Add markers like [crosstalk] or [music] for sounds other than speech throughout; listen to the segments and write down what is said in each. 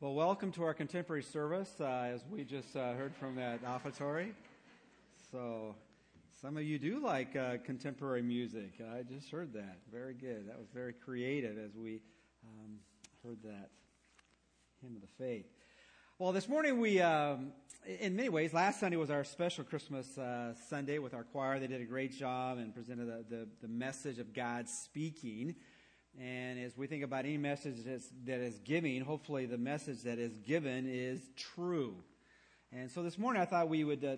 Well, welcome to our contemporary service, uh, as we just uh, heard from that offertory. So, some of you do like uh, contemporary music. I just heard that. Very good. That was very creative as we um, heard that hymn of the faith. Well, this morning we, um, in many ways, last Sunday was our special Christmas uh, Sunday with our choir. They did a great job and presented the, the, the message of God speaking. And as we think about any message that is giving, hopefully the message that is given is true. And so this morning I thought we would uh,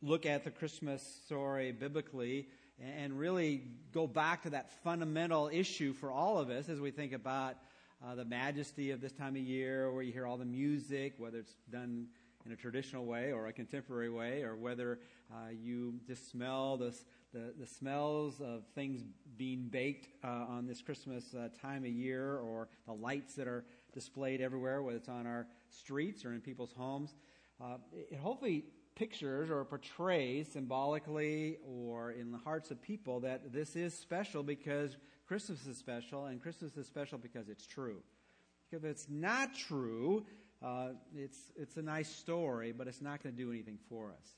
look at the Christmas story biblically and really go back to that fundamental issue for all of us as we think about uh, the majesty of this time of year, where you hear all the music, whether it's done in a traditional way or a contemporary way, or whether uh, you just smell the, the, the, smells of things being baked uh, on this Christmas uh, time of year, or the lights that are displayed everywhere, whether it's on our streets or in people's homes. Uh, it hopefully pictures or portrays symbolically or in the hearts of people that this is special because Christmas is special, and Christmas is special because it's true. If it's not true, uh, it's, it's a nice story, but it's not going to do anything for us.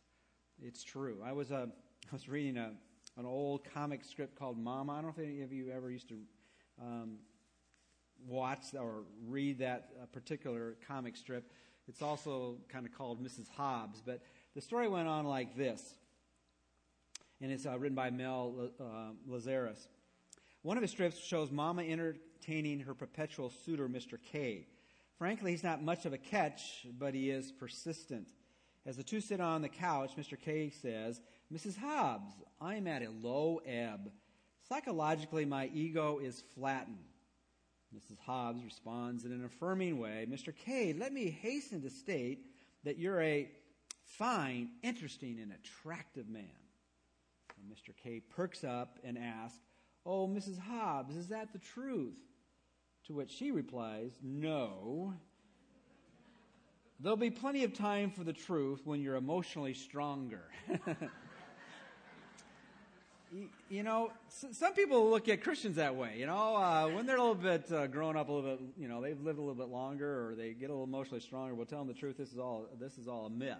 It's true. I was, uh, I was reading a, an old comic strip called Momma. I don't know if any of you ever used to um, watch or read that uh, particular comic strip. It's also kind of called Mrs. Hobbs. But the story went on like this, and it's uh, written by Mel uh, Lazarus. One of his strips shows Mama entertaining her perpetual suitor, Mr. K. Frankly, he's not much of a catch, but he is persistent. As the two sit on the couch, Mr. K says, Mrs. Hobbs, I am at a low ebb. Psychologically, my ego is flattened. Mrs. Hobbs responds in an affirming way, Mr. K, let me hasten to state that you're a fine, interesting, and attractive man. And Mr. K perks up and asks, Oh, Mrs. Hobbs, is that the truth? To which she replies, No. There'll be plenty of time for the truth when you're emotionally stronger. [laughs] you know, some people look at Christians that way. You know, uh, when they're a little bit uh, grown up, a little bit, you know, they've lived a little bit longer, or they get a little emotionally stronger. We'll tell them the truth. This is all. This is all a myth.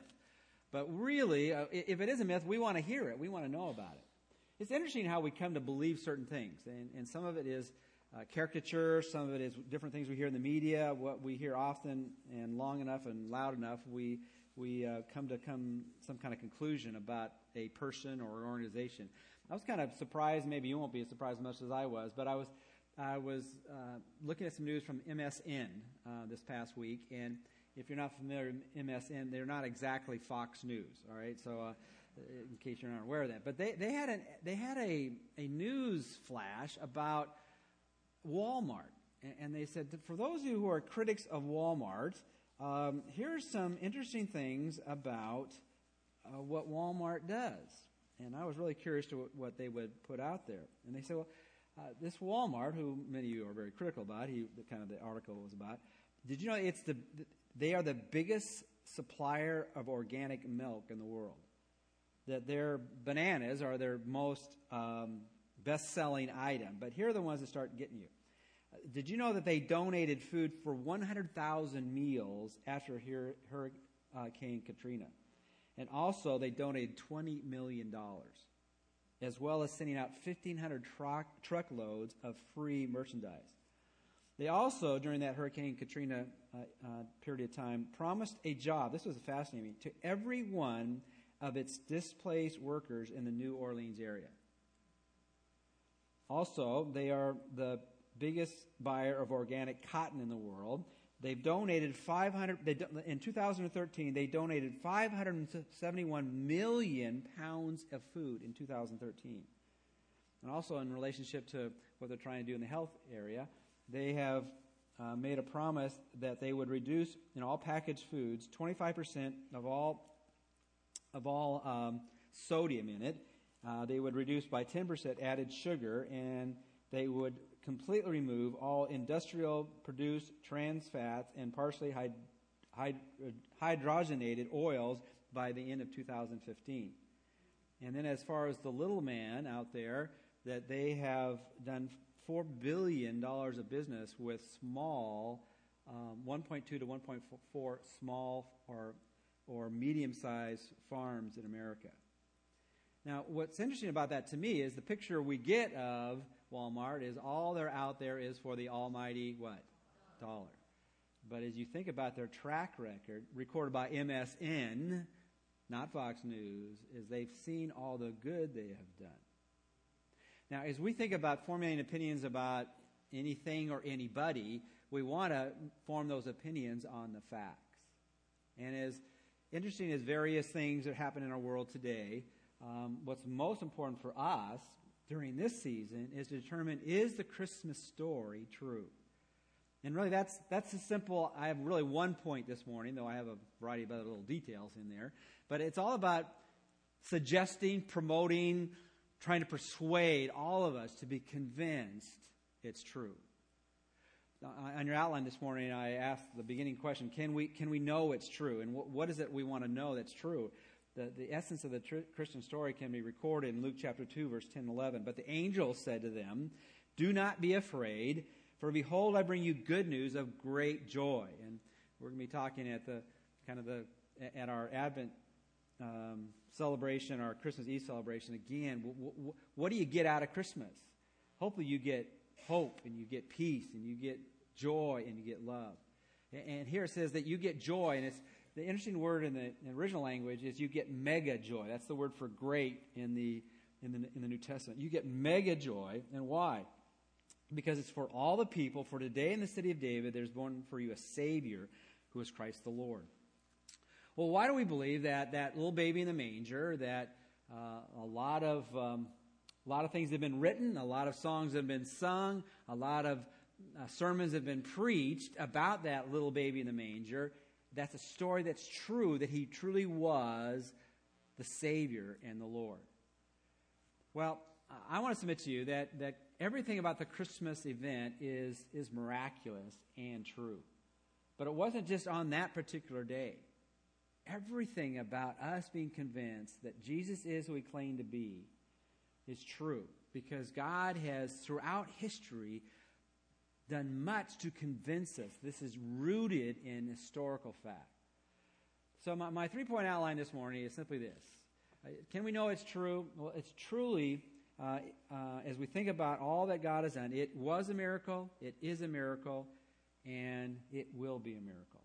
But really, uh, if it is a myth, we want to hear it. We want to know about it. It's interesting how we come to believe certain things, and, and some of it is uh, caricature, some of it is different things we hear in the media, what we hear often and long enough and loud enough, we, we uh, come to come some kind of conclusion about a person or an organization. I was kind of surprised, maybe you won't be as surprised as much as I was, but I was, I was uh, looking at some news from MSN uh, this past week, and if you're not familiar with MSN, they're not exactly Fox News, all right? So, uh, in case you're not aware of that. But they, they had, an, they had a, a news flash about Walmart. And they said, for those of you who are critics of Walmart, um, here's some interesting things about uh, what Walmart does. And I was really curious to what they would put out there. And they said, well, uh, this Walmart, who many of you are very critical about, he the, kind of the article was about. Did you know it's the they are the biggest supplier of organic milk in the world? That their bananas are their most um, best selling item. But here are the ones that start getting you. Did you know that they donated food for 100,000 meals after Hurricane Katrina? And also, they donated $20 million, as well as sending out 1,500 truck, truckloads of free merchandise. They also, during that Hurricane Katrina uh, uh, period of time, promised a job. This was fascinating to every one of its displaced workers in the New Orleans area. Also, they are the biggest buyer of organic cotton in the world. They've donated 500, they, in 2013, they donated 571 million pounds of food in 2013. And also, in relationship to what they're trying to do in the health area, they have uh, made a promise that they would reduce in all packaged foods 25% of all of all um, sodium in it. Uh, they would reduce by 10% added sugar, and they would completely remove all industrial produced trans fats and partially hyd- hyd- hydrogenated oils by the end of 2015. And then, as far as the little man out there, that they have done $4 billion of business with small um, 1.2 to 1.4 small or, or medium sized farms in America. Now, what's interesting about that to me is the picture we get of Walmart is all they're out there is for the almighty what? Dollar. But as you think about their track record, recorded by MSN, not Fox News, is they've seen all the good they have done. Now, as we think about formulating opinions about anything or anybody, we want to form those opinions on the facts. And as interesting as various things that happen in our world today, um, what's most important for us during this season is to determine is the Christmas story true? And really, that's, that's a simple. I have really one point this morning, though I have a variety of other little details in there. But it's all about suggesting, promoting, trying to persuade all of us to be convinced it's true. On your outline this morning, I asked the beginning question can we, can we know it's true? And what, what is it we want to know that's true? The, the essence of the tr- Christian story can be recorded in Luke chapter 2, verse 10 and 11. But the angel said to them, Do not be afraid, for behold, I bring you good news of great joy. And we're going to be talking at the kind of the at our Advent um, celebration, our Christmas Eve celebration again. W- w- what do you get out of Christmas? Hopefully, you get hope and you get peace and you get joy and you get love. And here it says that you get joy, and it's the interesting word in the, in the original language is you get mega joy. That's the word for great in the, in the in the New Testament. You get mega joy, and why? Because it's for all the people. For today in the city of David, there's born for you a Savior, who is Christ the Lord. Well, why do we believe that that little baby in the manger, that uh, a lot of um, a lot of things have been written, a lot of songs have been sung, a lot of uh, sermons have been preached about that little baby in the manger. That's a story that's true, that he truly was the Savior and the Lord. Well, I want to submit to you that, that everything about the Christmas event is, is miraculous and true. But it wasn't just on that particular day. Everything about us being convinced that Jesus is who he claimed to be is true because God has, throughout history, done much to convince us. This is rooted in historical fact. So, my, my three point outline this morning is simply this uh, Can we know it's true? Well, it's truly, uh, uh, as we think about all that God has done, it was a miracle, it is a miracle, and it will be a miracle.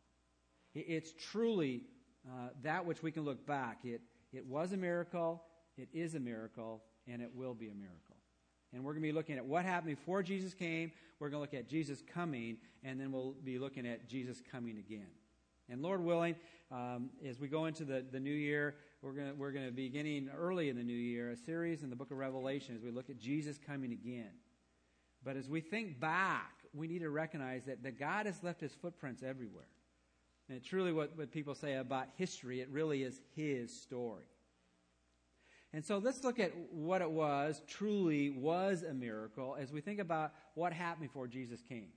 It, it's truly uh, that which we can look back. It, it was a miracle, it is a miracle, and it will be a miracle. And we're going to be looking at what happened before Jesus came. We're going to look at Jesus coming, and then we'll be looking at Jesus coming again. And Lord willing, um, as we go into the, the new year, we're going, to, we're to be beginning early in the new year a series in the book of Revelation as we look at Jesus coming again. But as we think back, we need to recognize that, that God has left his footprints everywhere. And truly, what, what people say about history, it really is his story. And so let's look at what it was, truly was a miracle, as we think about what happened before Jesus came.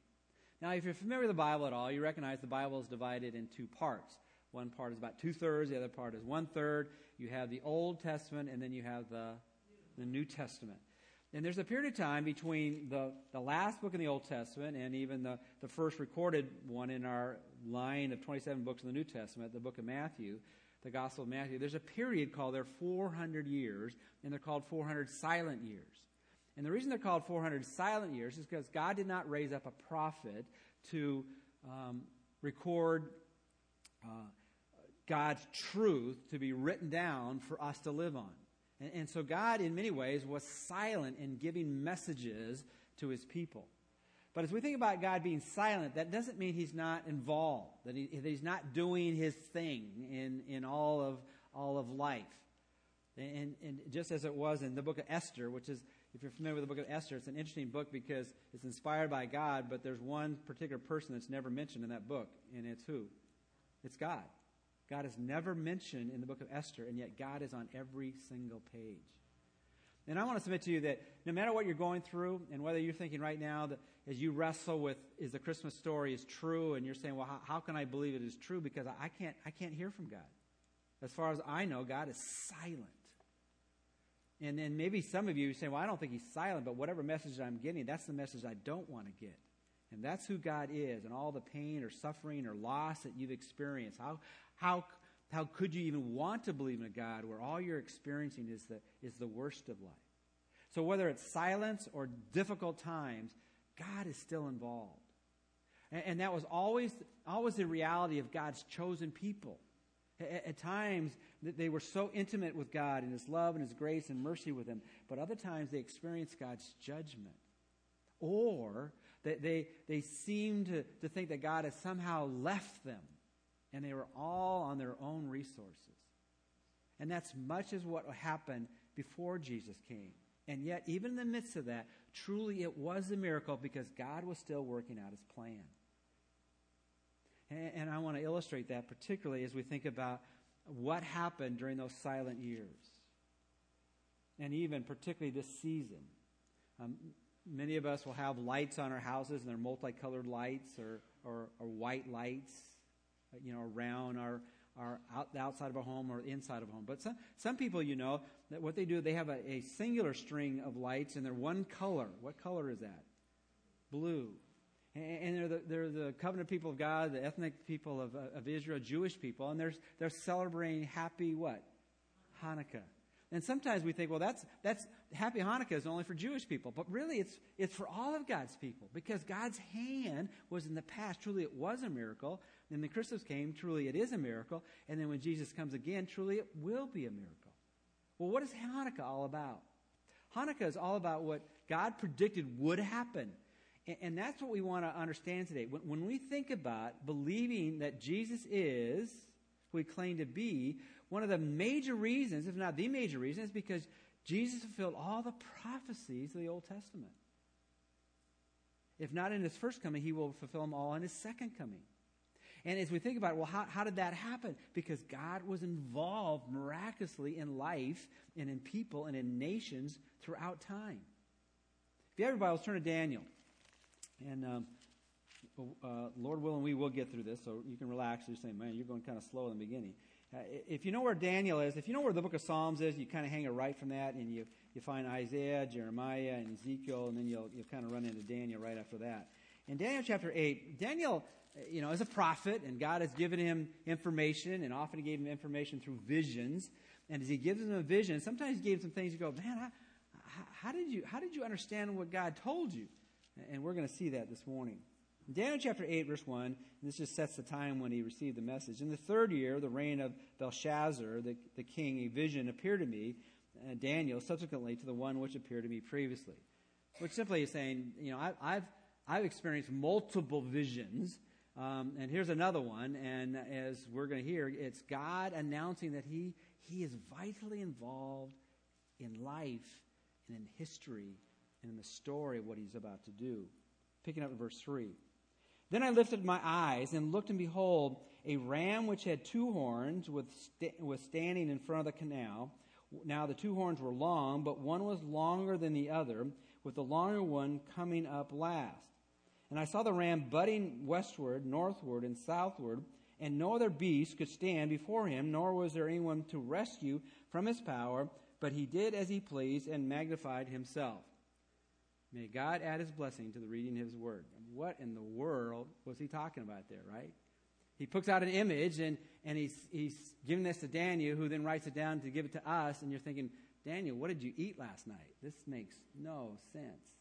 Now, if you're familiar with the Bible at all, you recognize the Bible is divided in two parts. One part is about two thirds, the other part is one third. You have the Old Testament, and then you have the, the New Testament. And there's a period of time between the, the last book in the Old Testament and even the, the first recorded one in our line of 27 books in the New Testament, the book of Matthew, the Gospel of Matthew, there's a period called there 400 years, and they're called 400 silent years. And the reason they're called 400 silent years is because God did not raise up a prophet to um, record uh, God's truth to be written down for us to live on. And, and so God, in many ways, was silent in giving messages to his people. But as we think about God being silent, that doesn't mean he's not involved, that, he, that he's not doing his thing in, in all, of, all of life. And, and just as it was in the book of Esther, which is, if you're familiar with the book of Esther, it's an interesting book because it's inspired by God, but there's one particular person that's never mentioned in that book, and it's who? It's God. God is never mentioned in the book of Esther, and yet God is on every single page. And I want to submit to you that no matter what you're going through, and whether you're thinking right now that as you wrestle with is the Christmas story is true, and you're saying, well, how, how can I believe it is true? Because I can't, I can't hear from God. As far as I know, God is silent. And then maybe some of you say, well, I don't think he's silent, but whatever message I'm getting, that's the message I don't want to get. And that's who God is, and all the pain or suffering or loss that you've experienced. How, how, how could you even want to believe in a God where all you're experiencing is the, is the worst of life? So, whether it's silence or difficult times, God is still involved. And, and that was always, always the reality of God's chosen people. At, at times, they were so intimate with God and His love and His grace and mercy with Him, but other times they experienced God's judgment. Or they, they, they seemed to, to think that God has somehow left them and they were all on their own resources. And that's much as what happened before Jesus came. And yet, even in the midst of that, truly it was a miracle because God was still working out his plan. And, I want to illustrate that particularly as we think about what happened during those silent years. And even particularly this season. Um, many of us will have lights on our houses, and they're multicolored lights or, or, or white lights, you know, around our, our out, the outside of a home or inside of a home. But some, some people, you know, that what they do, they have a, a singular string of lights, and they're one color. What color is that? Blue. And they're the, they're the covenant people of God, the ethnic people of, uh, of Israel, Jewish people, and they're, they're celebrating happy what? Hanukkah. And sometimes we think, well, that's, that's happy Hanukkah is only for Jewish people. But really, it's, it's for all of God's people because God's hand was in the past. Truly, it was a miracle. And the Christmas came. Truly, it is a miracle. And then when Jesus comes again, truly, it will be a miracle. Well, what is Hanukkah all about? Hanukkah is all about what God predicted would happen. And, and that's what we want to understand today. When, when we think about believing that Jesus is who he claimed to be, one of the major reasons, if not the major reason, is because Jesus fulfilled all the prophecies of the Old Testament. If not in his first coming, he will fulfill them all in his second coming. And as we think about it, well, how, how did that happen? Because God was involved miraculously in life and in people and in nations throughout time. If you have your Bibles, turn to Daniel. And um, uh, Lord willing, we will get through this, so you can relax. You're saying, man, you're going kind of slow in the beginning. Uh, if you know where Daniel is, if you know where the book of Psalms is, you kind of hang it right from that, and you, you find Isaiah, Jeremiah, and Ezekiel, and then you'll, you'll kind of run into Daniel right after that. In Daniel chapter 8, Daniel, you know, is a prophet, and God has given him information, and often he gave him information through visions. And as he gives him a vision, sometimes he gave him some things you go, man, how, did you, how did you understand what God told you? And we're going to see that this morning. Daniel chapter 8, verse 1, this just sets the time when he received the message. In the third year, the reign of Belshazzar, the, the king, a vision appeared to me, uh, Daniel, subsequently to the one which appeared to me previously. Which simply is saying, you know, I, have I've experienced multiple visions, um, and here's another one. And as we're going to hear, it's God announcing that he, he is vitally involved in life and in history and in the story of what he's about to do. Picking up in verse 3. Then I lifted my eyes and looked, and behold, a ram which had two horns was, st- was standing in front of the canal. Now the two horns were long, but one was longer than the other, with the longer one coming up last. And I saw the ram butting westward, northward, and southward, and no other beast could stand before him, nor was there anyone to rescue from his power, but he did as he pleased and magnified himself. May God add his blessing to the reading of his word. What in the world was he talking about there, right? He puts out an image and, and he's, he's giving this to Daniel, who then writes it down to give it to us. And you're thinking, Daniel, what did you eat last night? This makes no sense.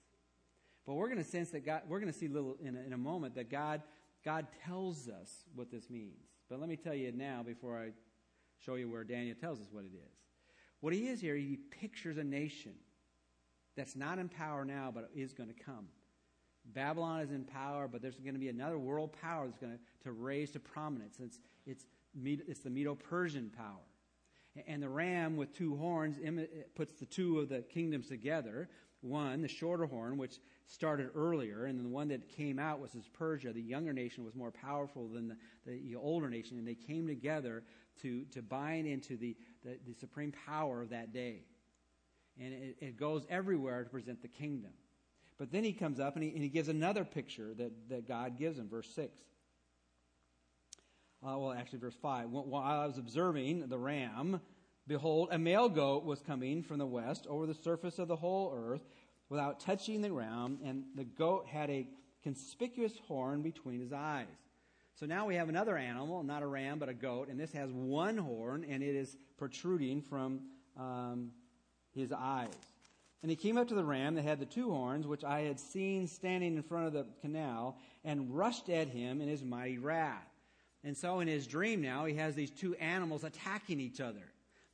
But we're going to sense that God, we're going to see little in a, in a moment that God, God tells us what this means. But let me tell you now before I show you where Daniel tells us what it is. What he is here, he pictures a nation that's not in power now, but is going to come. Babylon is in power, but there's going to be another world power that's going to, to raise to prominence. It's, it's, it's the Medo Persian power. And the ram with two horns puts the two of the kingdoms together. One, the shorter horn, which started earlier, and then the one that came out was Persia. The younger nation was more powerful than the, the older nation, and they came together to, to bind into the, the, the supreme power of that day and it, it, goes everywhere to present the kingdom. But then he comes up and he, and he gives another picture that, that God gives in verse 6. Uh, well, actually, verse 5. While I was observing the ram, behold, a male goat was coming from the west over the surface of the whole earth without touching the ground, and the goat had a conspicuous horn between his eyes. So now we have another animal, not a ram, but a goat, and this has one horn, and it is protruding from um, his eyes. And he came up to the ram that had the two horns, which I had seen standing in front of the canal, and rushed at him in his mighty wrath. And so in his dream now, he has these two animals attacking each other.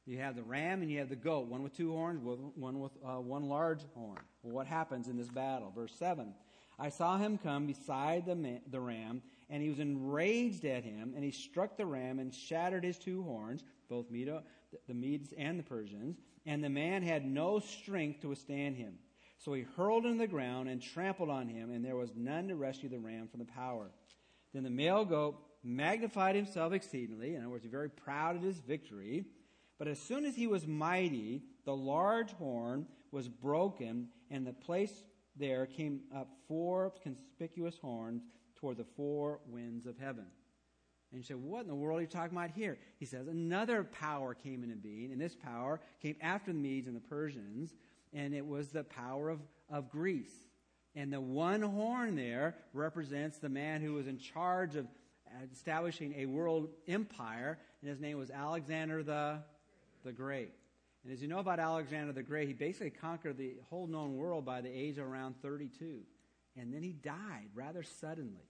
You have the ram and you have the goat, one with two horns, one with uh, one large horn. Well, what happens in this battle? Verse 7 I saw him come beside the, man, the ram, and he was enraged at him, and he struck the ram and shattered his two horns, both Medo, the Medes and the Persians, and the man had no strength to withstand him. So he hurled him to the ground and trampled on him, and there was none to rescue the ram from the power. Then the male goat magnified himself exceedingly, in other words, very proud of his victory. But as soon as he was mighty, the large horn was broken, and the place there came up four conspicuous horns toward the four winds of heaven. And you say, what in the world are you talking about here? He says, another power came into being, and this power came after the Medes and the Persians, and it was the power of, of Greece. And the one horn there represents the man who was in charge of establishing a world empire, and his name was Alexander the, the Great. And as you know about Alexander the Great, he basically conquered the whole known world by the age of around 32. And then he died rather suddenly.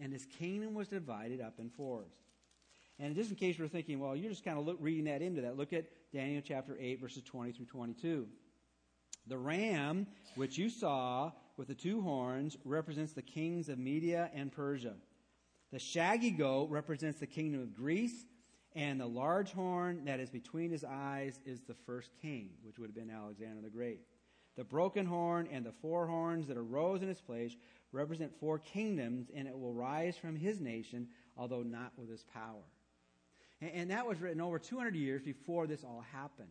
And his kingdom was divided up in fours. And just in case you're thinking, well, you're just kind of look, reading that into that, look at Daniel chapter 8, verses 20 through 22. The ram, which you saw with the two horns, represents the kings of Media and Persia. The shaggy goat represents the kingdom of Greece, and the large horn that is between his eyes is the first king, which would have been Alexander the Great. The broken horn and the four horns that arose in its place represent four kingdoms, and it will rise from his nation, although not with his power. And, and that was written over 200 years before this all happened.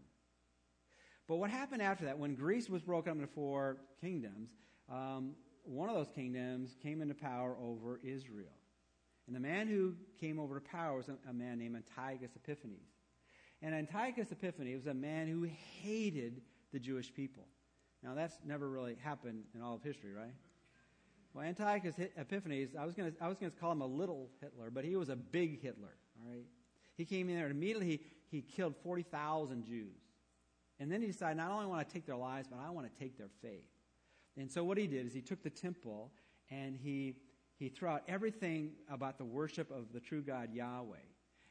But what happened after that, when Greece was broken up into four kingdoms, um, one of those kingdoms came into power over Israel. And the man who came over to power was a, a man named Antiochus Epiphanes. And Antiochus Epiphanes was a man who hated the Jewish people. Now, that's never really happened in all of history, right? Well, Antiochus Epiphanes, I was going to call him a little Hitler, but he was a big Hitler. All right, he came in there and immediately he, he killed forty thousand Jews, and then he decided not only want to take their lives, but I want to take their faith. And so what he did is he took the temple and he he threw out everything about the worship of the true God Yahweh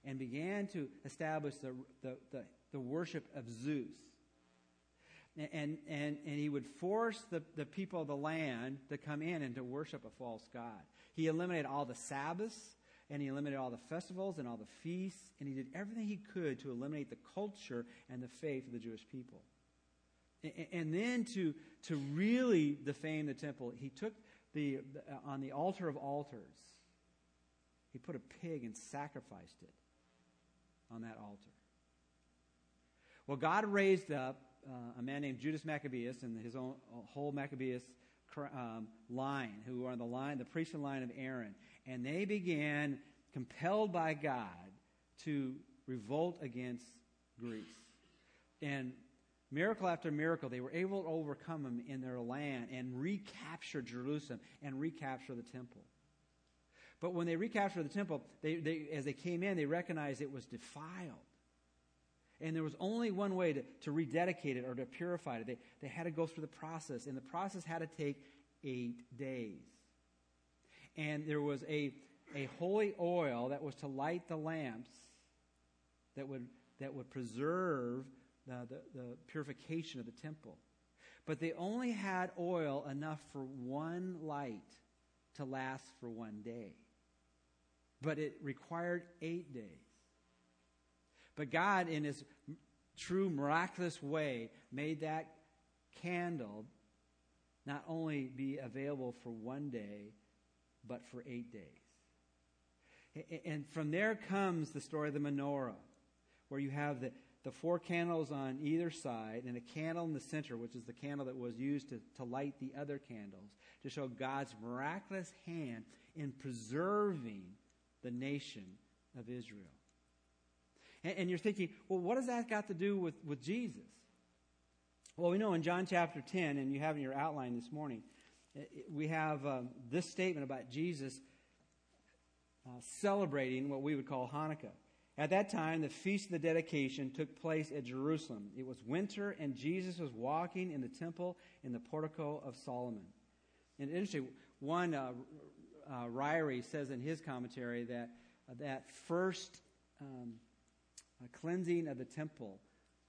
and began to establish the, the, the, the worship of Zeus. And, and, and he would force the, the people of the land to come in and to worship a false God. He eliminated all the Sabbaths, and he eliminated all the festivals and all the feasts, and he did everything he could to eliminate the culture and the faith of the Jewish people. And, and then to, to really defame the temple, he took the, uh, on the altar of altars, he put a pig and sacrificed it on that altar. Well, God raised up uh, a man named Judas Maccabeus and his own whole Maccabeus um, line, who are the line, the priestly line of Aaron, and they began, compelled by God, to revolt against Greece. And miracle after miracle, they were able to overcome them in their land and recapture Jerusalem and recapture the temple. But when they recaptured the temple, they, they, as they came in, they recognized it was defiled. And there was only one way to, to rededicate it or to purify it. They, they had to go through the process, and the process had to take eight days. And there was a, a holy oil that was to light the lamps that would, that would preserve the, the, the purification of the temple. But they only had oil enough for one light to last for one day. But it required eight days. But God, in His true miraculous way, made that candle not only be available for one day, but for eight days. And from there comes the story of the menorah, where you have the, the four candles on either side and a candle in the center, which is the candle that was used to, to light the other candles, to show God's miraculous hand in preserving the nation of Israel. And, and you're thinking, well, what does that got to do with, with Jesus? Well, we know in John chapter 10, and you have in your outline this morning, we have um, this statement about Jesus uh, celebrating what we would call Hanukkah. At that time, the Feast of the Dedication took place at Jerusalem. It was winter, and Jesus was walking in the temple in the portico of Solomon. And interesting, one uh, uh, Ryrie says in his commentary that uh, that first um, uh, cleansing of the temple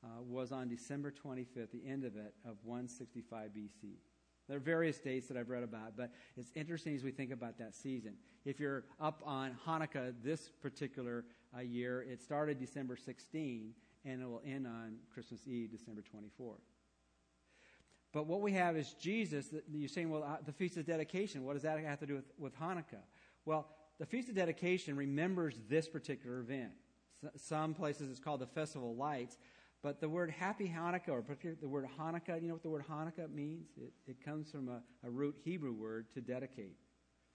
uh, was on December 25th, the end of it, of 165 BC. There are various dates that I've read about, but it's interesting as we think about that season. If you're up on Hanukkah this particular uh, year, it started December 16 and it will end on Christmas Eve, December 24th. But what we have is Jesus. You're saying, well, uh, the Feast of Dedication, what does that have to do with, with Hanukkah? Well, the Feast of Dedication remembers this particular event. some places it's called the Festival of Lights, but the word happy Hanukkah, or the word Hanukkah, you know what the word Hanukkah means? It, it comes from a, a root Hebrew word to dedicate.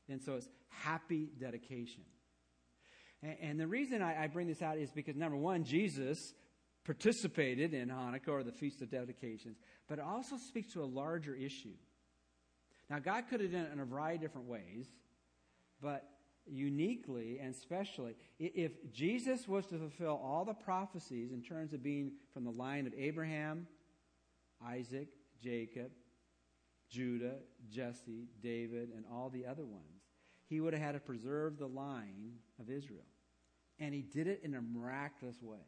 And so it's happy dedication. And, and the reason I, I bring this out is because, number one, Jesus participated in Hanukkah or the Feast of Dedications, but it also speaks to a larger issue. Now, God could have done it in a variety of different ways, but uniquely and specially, if Jesus was to fulfill all the prophecies in terms of being from the line of Abraham, Isaac, Jacob, Judah, Jesse, David, and all the other ones, he would have had to preserve the line of Israel. And he did it in a miraculous way.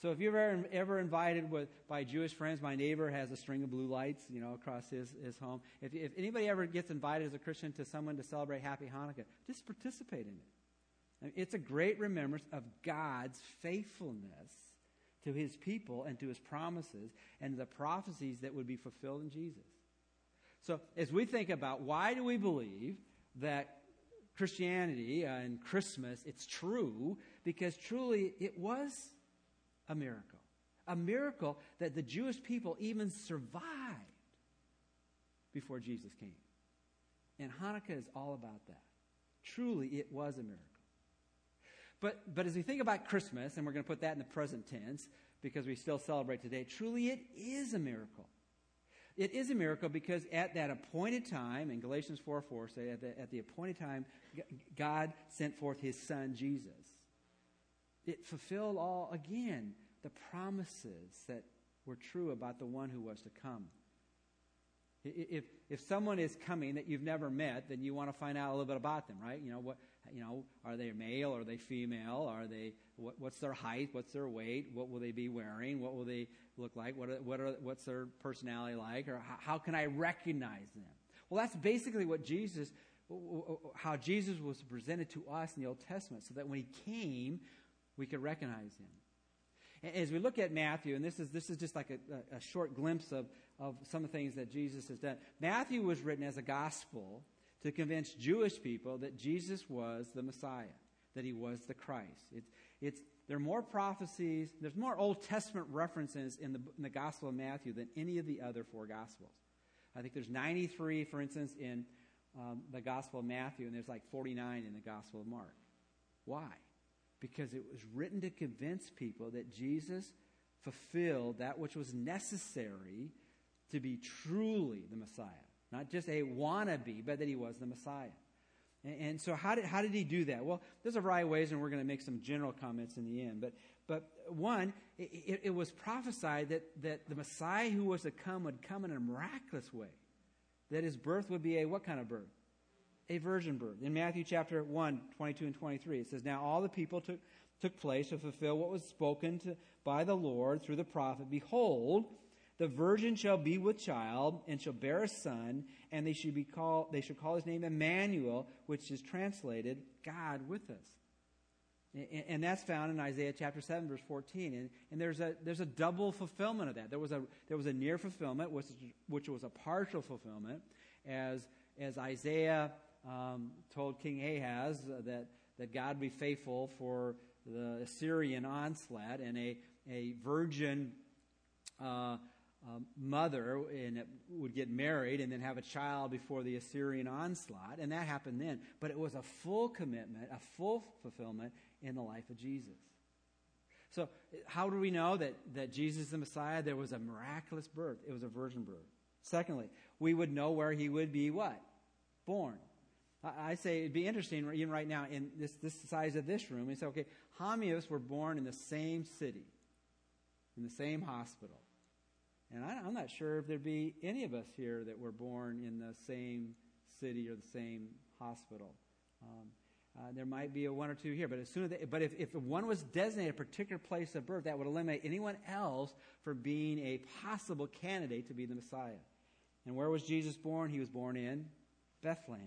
So if you're ever, ever invited with, by Jewish friends, my neighbor has a string of blue lights, you know, across his, his home. If, if anybody ever gets invited as a Christian to someone to celebrate Happy Hanukkah, just participate in it. I mean, it's a great remembrance of God's faithfulness to his people and to his promises and the prophecies that would be fulfilled in Jesus. So as we think about why do we believe that Christianity and Christmas, it's true, because truly it was a miracle. A miracle that the Jewish people even survived before Jesus came. And Hanukkah is all about that. Truly, it was a miracle. But, but as we think about Christmas, and we're going to put that in the present tense because we still celebrate today, truly it is a miracle. It is a miracle because at that appointed time, in Galatians 4 4 say, at the, at the appointed time, God sent forth his son, Jesus it fulfilled all, again, the promises that were true about the one who was to come. If, if someone is coming that you've never met, then you want to find out a little bit about them, right? You know, what, you know, are they male? Are they female? Are they, what, what's their height? What's their weight? What will they be wearing? What will they look like? What, are, what are, what's their personality like? Or how, how can I recognize them? Well, that's basically what Jesus, how Jesus was presented to us in the Old Testament, so that when he came, we could recognize him. As we look at Matthew, and this is, this is just like a, a short glimpse of, of some of the things that Jesus has done. Matthew was written as a gospel to convince Jewish people that Jesus was the Messiah, that he was the Christ. It's, it's, there are more prophecies, there's more Old Testament references in the, in the Gospel of Matthew than any of the other four Gospels. I think there's 93, for instance, in um, the Gospel of Matthew, and there's like 49 in the Gospel of Mark. Why? because it was written to convince people that Jesus fulfilled that which was necessary to be truly the Messiah. Not just a wannabe, but that he was the Messiah. And, and so, how did, how did he do that? Well, there's a variety of ways, and we're going to make some general comments in the end. But, but one, it, it was prophesied that, that the Messiah who was to come would come in a miraculous way. That his birth would be a what kind of birth? a virgin birth. In Matthew chapter 1, 22 and 23, it says, Now all the people took, took place to fulfill what was spoken to, by the Lord through the prophet. Behold, the virgin shall be with child and shall bear a son, and they should be called they should call his name Emmanuel, which is translated God with us. And, and that's found in Isaiah chapter 7, verse 14. And, and there's, a, there's a double fulfillment of that. There was a, there was a near fulfillment, which, which was a partial fulfillment, as, as Isaiah um, told King Ahaz that, that God be faithful for the Assyrian onslaught, and a, a virgin uh, uh, mother and would get married and then have a child before the Assyrian onslaught, and that happened then. But it was a full commitment, a full fulfillment in the life of Jesus. So, how do we know that, that Jesus is the Messiah? There was a miraculous birth, it was a virgin birth. Secondly, we would know where he would be what? Born. I say it'd be interesting, even right now, in this, this size of this room, and say, okay, how were born in the same city, in the same hospital? And I, am not sure if there'd be any of us here that were born in the same city or the same hospital. Um, uh, there might be a one or two here, but as soon as they, but if, if one was designated a particular place of birth, that would eliminate anyone else for being a possible candidate to be the Messiah. And where was Jesus born? He was born in Bethlehem.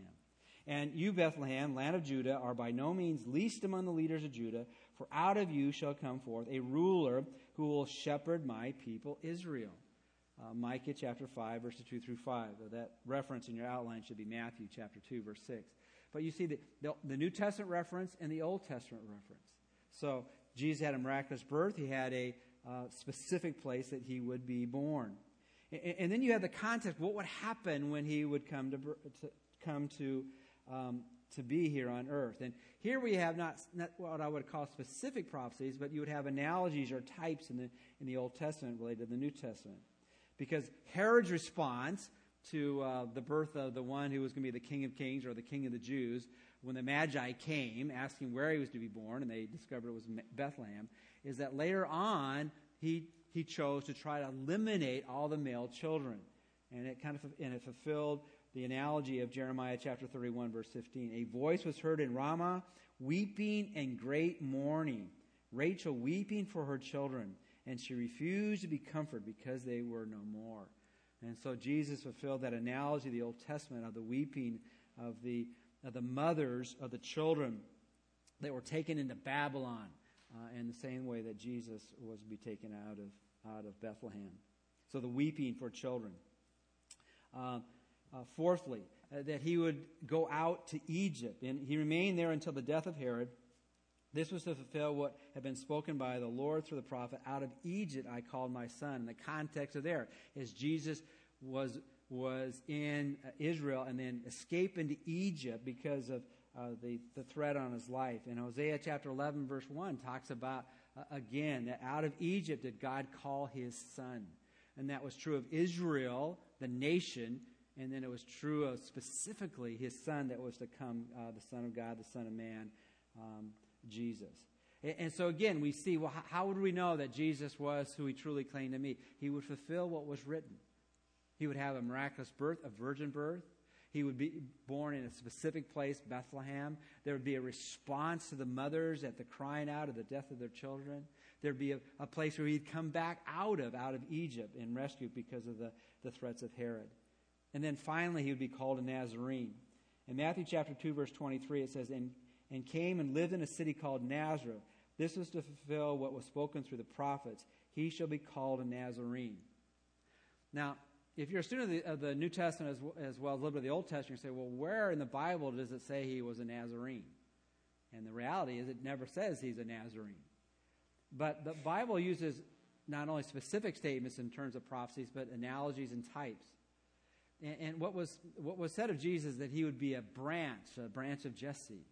And you, Bethlehem, land of Judah, are by no means least among the leaders of Judah, for out of you shall come forth a ruler who will shepherd my people Israel. Uh, Micah chapter 5, verses 2 through 5. That reference in your outline should be Matthew chapter 2, verse 6. But you see the, the, the New Testament reference and the Old Testament reference. So Jesus had a miraculous birth. He had a uh, specific place that he would be born. And, and, then you have the context. What would happen when he would come to, to come to um, to be here on earth. And here we have not, not what I would call specific prophecies, but you would have analogies or types in the, in the Old Testament related to the New Testament. Because Herod's response to uh, the birth of the one who was going to be the King of Kings or the King of the Jews, when the Magi came asking where he was to be born, and they discovered it was Bethlehem, is that later on he, he chose to try to eliminate all the male children. And it kind of and it fulfilled the analogy of Jeremiah chapter 31, verse 15. A voice was heard in Ramah, weeping and great mourning. Rachel weeping for her children, and she refused to be comforted because they were no more. And so Jesus fulfilled that analogy of the Old Testament of the weeping of the, of the mothers of the children that were taken into Babylon uh, in the same way that Jesus was to be taken out of, out of Bethlehem. So the weeping for children. Uh, uh, fourthly, uh, that he would go out to Egypt. And he remained there until the death of Herod. This was to fulfill what had been spoken by the Lord through the prophet Out of Egypt I called my son. And the context of there is Jesus was, was in uh, Israel and then escaped into Egypt because of uh, the, the threat on his life. And Hosea chapter 11, verse 1 talks about, uh, again, that out of Egypt did God call his son. And that was true of Israel, the nation, and then it was true of specifically his son that was to come, uh, the Son of God, the Son of Man, um, Jesus. And, so again, we see, well, how, how would we know that Jesus was who he truly claimed to be? He would fulfill what was written. He would have a miraculous birth, a virgin birth. He would be born in a specific place, Bethlehem. There would be a response to the mothers at the crying out of the death of their children. There'd be a, a place where he'd come back out of, out of Egypt and rescued because of the, the threats of Herod. And then finally, he would be called a Nazarene. In Matthew chapter 2, verse 23, it says, and, and came and lived in a city called Nazareth. This was to fulfill what was spoken through the prophets. He shall be called a Nazarene. Now, if you're a student of the, of the New Testament as, as, well as a little bit of the Old Testament, you say, well, where in the Bible does it say he was a Nazarene? And the reality is, it never says he's a Nazarene. But the Bible uses not only specific statements in terms of prophecies, but analogies and types. And, and, what, was, what was said of Jesus that he would be a branch, a branch of Jesse,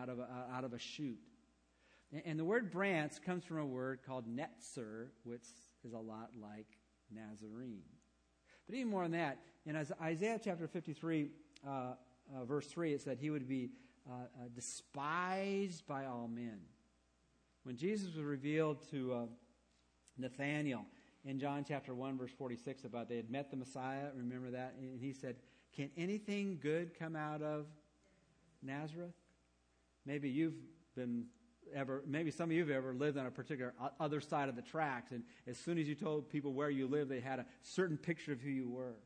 out, of a, uh, out of a shoot. And, and, the word branch comes from a word called netzer, which is a lot like Nazarene. But even more than that, in Isaiah chapter 53, uh, uh, verse 3, it said he would be uh, uh, despised by all men. When Jesus was revealed to Nathanael, in John chapter 1, verse 46, about they had met the Messiah. Remember that? And he said, Can anything good come out of Nazareth? Maybe you've been ever, maybe some of you have ever lived on a particular other side of the tracks, and as soon as you told people where you lived, they had a certain picture of who you were.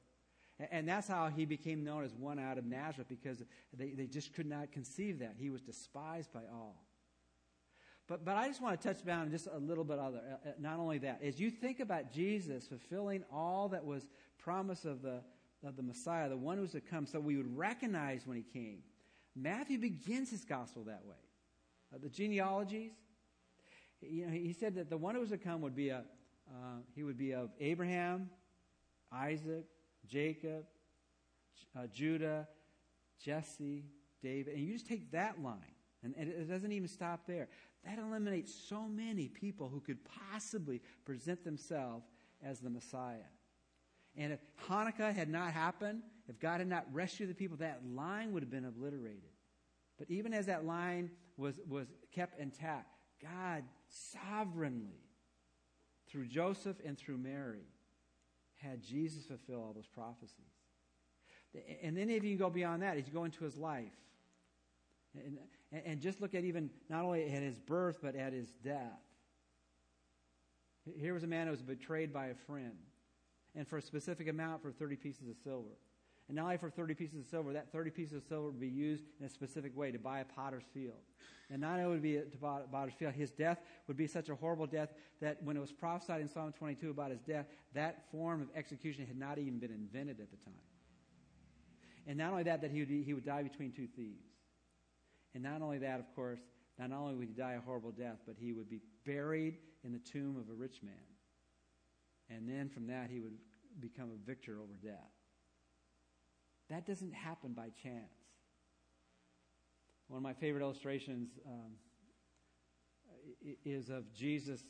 And that's how he became known as one out of Nazareth because they, they just could not conceive that. He was despised by all. But, but I just want to touch down just a little bit other. Uh, uh, not only that, as you think about Jesus fulfilling all that was promise of the, of the Messiah, the one who's to come, so we would recognize when he came. Matthew begins his gospel that way. Uh, the genealogies, you know, he said that the one who was to come would be a, uh, he would be of Abraham, Isaac, Jacob, uh, Judah, Jesse, David, and you just take that line, and, and it doesn't even stop there. That eliminates so many people who could possibly present themselves as the Messiah. And if Hanukkah had not happened, if God had not rescued the people, that line would have been obliterated. But even as that line was, was kept intact, God sovereignly, through Joseph and through Mary, had Jesus fulfill all those prophecies. And then if you go beyond that, as you go into his life, and, and just look at even not only at his birth, but at his death. Here was a man who was betrayed by a friend, and for a specific amount for 30 pieces of silver. And only for 30 pieces of silver, that 30 pieces of silver would be used in a specific way to buy a potter's field. And not only would be to buy a potter's field, his death would be such a horrible death that when it was prophesied in Psalm 22 about his death, that form of execution had not even been invented at the time. And not only that, that he would, he would die between two thieves. And not only that, of course, not only would he die a horrible death, but he would be buried in the tomb of a rich man. And then from that, he would become a victor over death. That doesn't happen by chance. One of my favorite illustrations um, is of Jesus,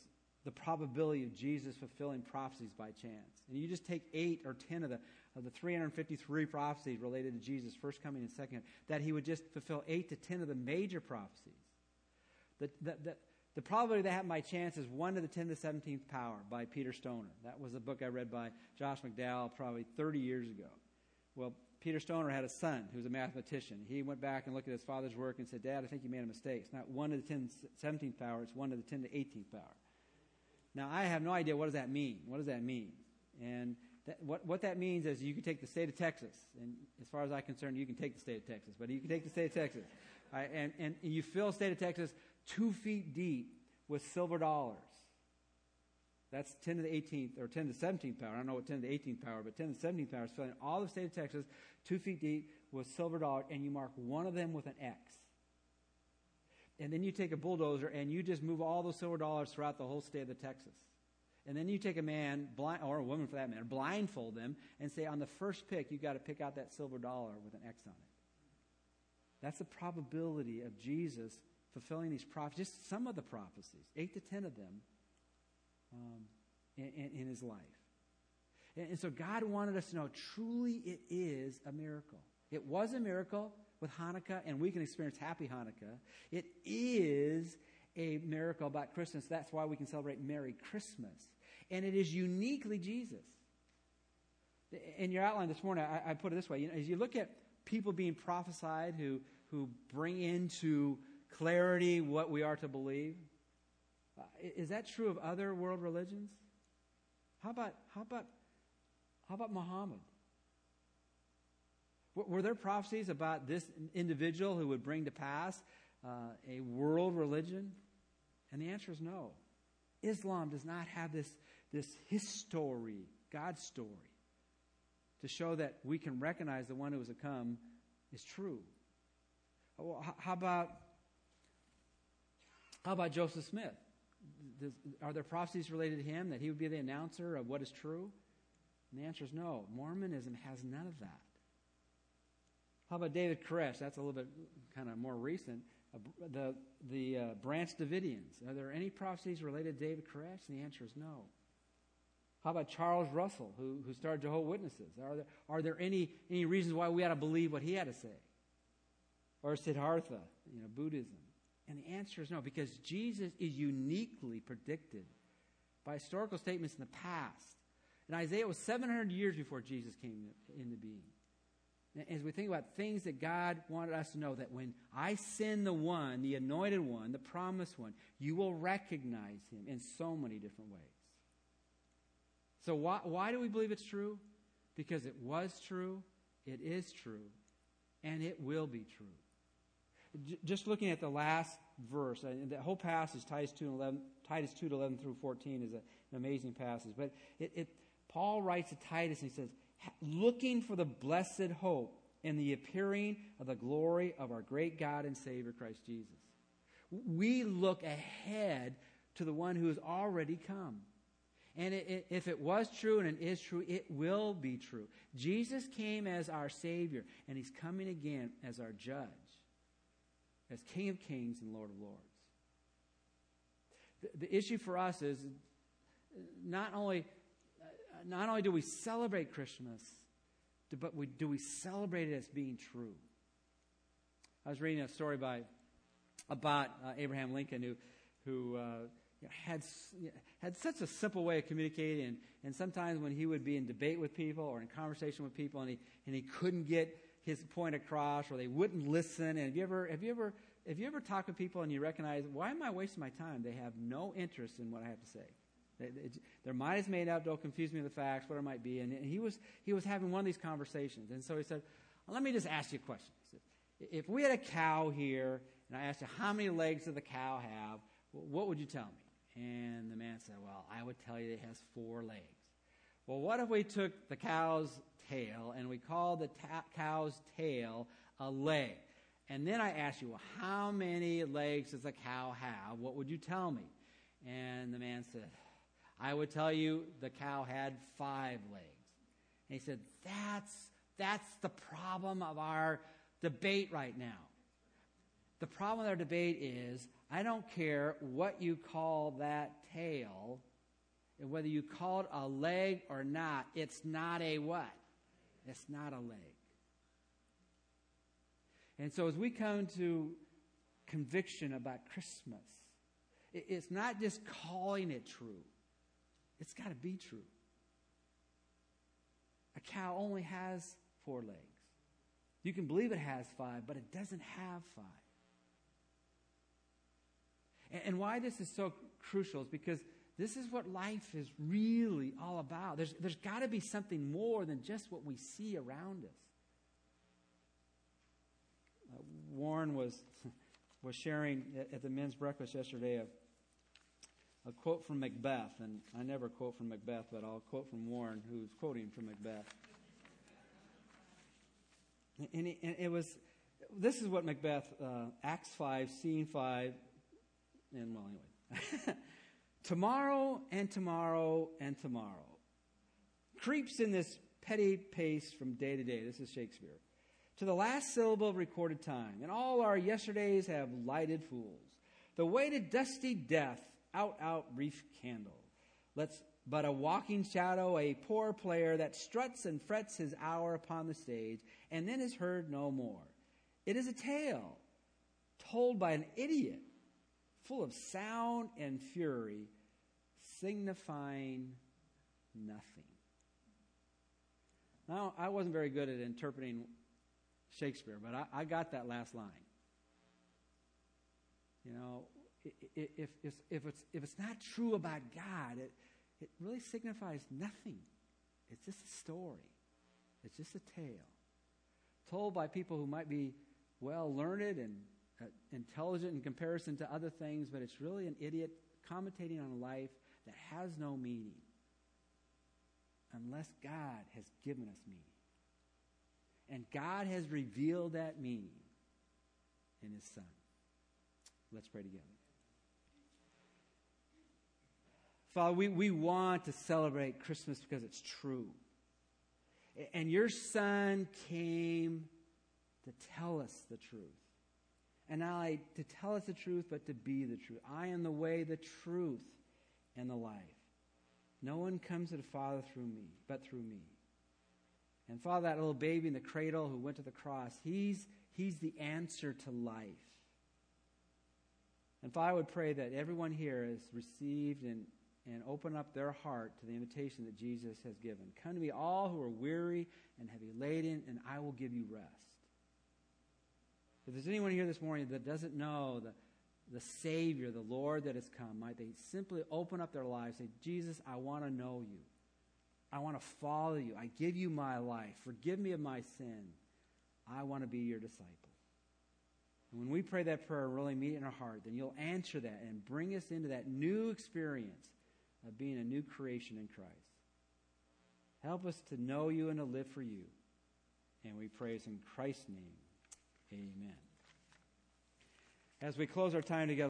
the probability of Jesus fulfilling prophecies by chance. And you just take eight or ten of the, of the 353 prophecies related to Jesus' first coming and second, that he would just fulfill eight to ten of the major prophecies. The, the, the, the probability that happened by chance is 1 to the 10 to the 17th power by Peter Stoner. That was a book I read by Josh McDowell probably 30 years ago. Well, Peter Stoner had a son who was a mathematician. He went back and looked at his father's work and said, Dad, I think you made a mistake. It's not 1 to the 10 to 17th power, it's 1 to the 10 to 18th power. Now, I have no idea what does that mean. What does that mean? And that, what, what that means is you can take the state of Texas, and as far as I'm concerned, you can take the state of Texas, but you can take the state of Texas, right, and, and you fill the state of Texas two feet deep with silver dollars. That's 10 to the 18th, or 10 to the 17th power. I don't know what 10 to the 18th power, but 10 to the 17th power is filling all the state of Texas, two feet deep, with silver dollars, and you mark one of them with an X. And then you take a bulldozer and you just move all those silver dollars throughout the whole state of Texas. And then you take a man, blind, or a woman for that matter, blindfold them, and say, on the first pick, you've got to pick out that silver dollar with an X on it. That's the probability of Jesus fulfilling these prophecies, just some of the prophecies, eight to ten of them, um, in, in, his life. And, and so God wanted us to know truly it is a miracle. It was a miracle with Hanukkah, and we can experience happy Hanukkah. It is a miracle about Christmas. That's why we can celebrate Merry Christmas. And it is uniquely Jesus. In your outline this morning, I, I put it this way. You know, as you look at people being prophesied who, who bring into clarity what we are to believe, is that true of other world religions? How about, how about, how about Muhammad? Were there prophecies about this individual who would bring to pass uh, a world religion? And the answer is no. Islam does not have this, this history, God's story, to show that we can recognize the one who has come is true. Well, how about how about Joseph Smith? Does, are there prophecies related to him that he would be the announcer of what is true? And the answer is no. Mormonism has none of that. How about David Koresh? That's a little bit kind of more recent. Uh, the the uh, Branch Davidians. Are there any prophecies related to David Koresh? And the answer is no. How about Charles Russell, who, who started Jehovah's Witnesses? Are there, are there any, any reasons why we ought to believe what he had to say? Or Siddhartha, you know, Buddhism? And the answer is no, because Jesus is uniquely predicted by historical statements in the past. And Isaiah was 700 years before Jesus came into being. As we think about things that God wanted us to know, that when I send the one, the anointed one, the promised one, you will recognize him in so many different ways. So, why, why do we believe it's true? Because it was true, it is true, and it will be true just looking at the last verse, and the whole passage, Titus 2, 11, Titus 2 to 11 through 14, is a, an amazing passage. But it, it, Paul writes to Titus and he says, looking for the blessed hope and the appearing of the glory of our great God and Savior, Christ Jesus. We look ahead to the one who has already come. And it, it, if it was true and it is true, it will be true. Jesus came as our Savior, and He's coming again as our judge as King of Kings and Lord of Lords. The, the issue for us is not only not only do we celebrate Christmas, but we, do we celebrate it as being true? I was reading a story by about uh, Abraham Lincoln, who who uh, you know, had had such a simple way of communicating, and, and sometimes when he would be in debate with people or in conversation with people, and he and he couldn't get his point across, or they wouldn't listen. And have you ever have you ever have you ever talk with people and you recognize why am I wasting my time? They have no interest in what I have to say. Their mind is made up. Don't confuse me with the facts, whatever it might be. And he was, he was having one of these conversations. And so he said, let me just ask you a question. He said, if we had a cow here, and I asked you, how many legs does the cow have? What would you tell me? And the man said, well, I would tell you it has four legs. Well, what if we took the cow's tail and we called the ta- cow's tail a leg? And then I asked you, well, how many legs does a cow have? What would you tell me? And the man said, I would tell you the cow had five legs. And he said, That's, that's the problem of our debate right now. The problem with our debate is I don't care what you call that tail, and whether you call it a leg or not, it's not a what? It's not a leg. And so as we come to conviction about Christmas, it's not just calling it true. It's got to be true. A cow only has four legs. You can believe it has five, but it doesn't have five. And, why this is so crucial is because this is what life is really all about. There's, there's got to be something more than just what we see around us. Warren was, was sharing at, the men's breakfast yesterday of a quote from Macbeth, and I never quote from Macbeth, but I'll quote from Warren, who's quoting from Macbeth. And, he, and it was, this is what Macbeth, uh, Acts 5, Scene 5, and well, anyway. [laughs] tomorrow and tomorrow and tomorrow creeps in this petty pace from day to day. This is Shakespeare. To the last syllable of recorded time, and all our yesterdays have lighted fools. The way to dusty death out, out, brief candle. Let's but a walking shadow, a poor player that struts and frets his hour upon the stage, and then is heard no more. It is a tale told by an idiot, full of sound and fury, signifying nothing. Now, I wasn't very good at interpreting Shakespeare, but I, I got that last line. You know, if, if, if, it's, if it's not true about God, it, it really signifies nothing. It's just a story, it's just a tale told by people who might be well learned and uh, intelligent in comparison to other things, but it's really an idiot commentating on a life that has no meaning unless God has given us meaning. And God has revealed that meaning in His Son. Let's pray together. Father, we, we want to celebrate Christmas because it's true. And your son came to tell us the truth. And not only to tell us the truth, but to be the truth. I am the way, the truth, and the life. No one comes to the Father through me, but through me. And Father, that little baby in the cradle who went to the cross, he's, he's the answer to life. And Father, I would pray that everyone here has received and and open up their heart to the invitation that Jesus has given. Come to me, all who are weary and heavy laden, and I will give you rest. If there's anyone here this morning that doesn't know the, the Savior, the Lord that has come, might they simply open up their lives, say, Jesus, I want to know you. I want to follow you. I give you my life. Forgive me of my sin. I want to be your disciple. And when we pray that prayer, really meet it in our heart, then you'll answer that and bring us into that new experience of being a new creation in Christ. Help us to know you and to live for you. And we praise in Christ's name. Amen. As we close our time together,